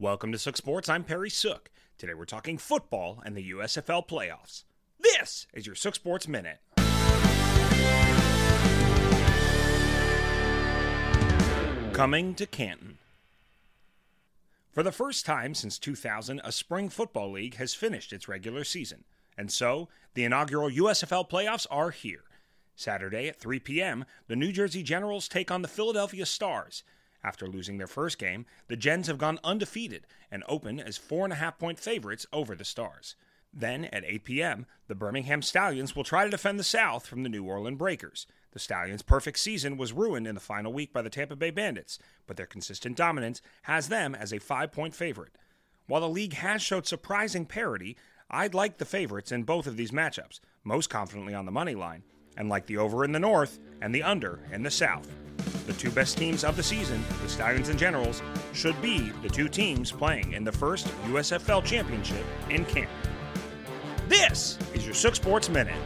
Welcome to Sook Sports. I'm Perry Sook. Today we're talking football and the USFL playoffs. This is your Sook Sports Minute. Coming to Canton. For the first time since 2000, a spring football league has finished its regular season. And so, the inaugural USFL playoffs are here. Saturday at 3 p.m., the New Jersey Generals take on the Philadelphia Stars. After losing their first game, the Gens have gone undefeated and open as four and a half point favorites over the Stars. Then at 8 p.m., the Birmingham Stallions will try to defend the South from the New Orleans Breakers. The Stallions' perfect season was ruined in the final week by the Tampa Bay Bandits, but their consistent dominance has them as a five point favorite. While the league has showed surprising parity, I'd like the favorites in both of these matchups, most confidently on the money line, and like the over in the North and the under in the South. The two best teams of the season, the Stallions and Generals, should be the two teams playing in the first USFL championship in Canton. This is your Sook Sports Minute.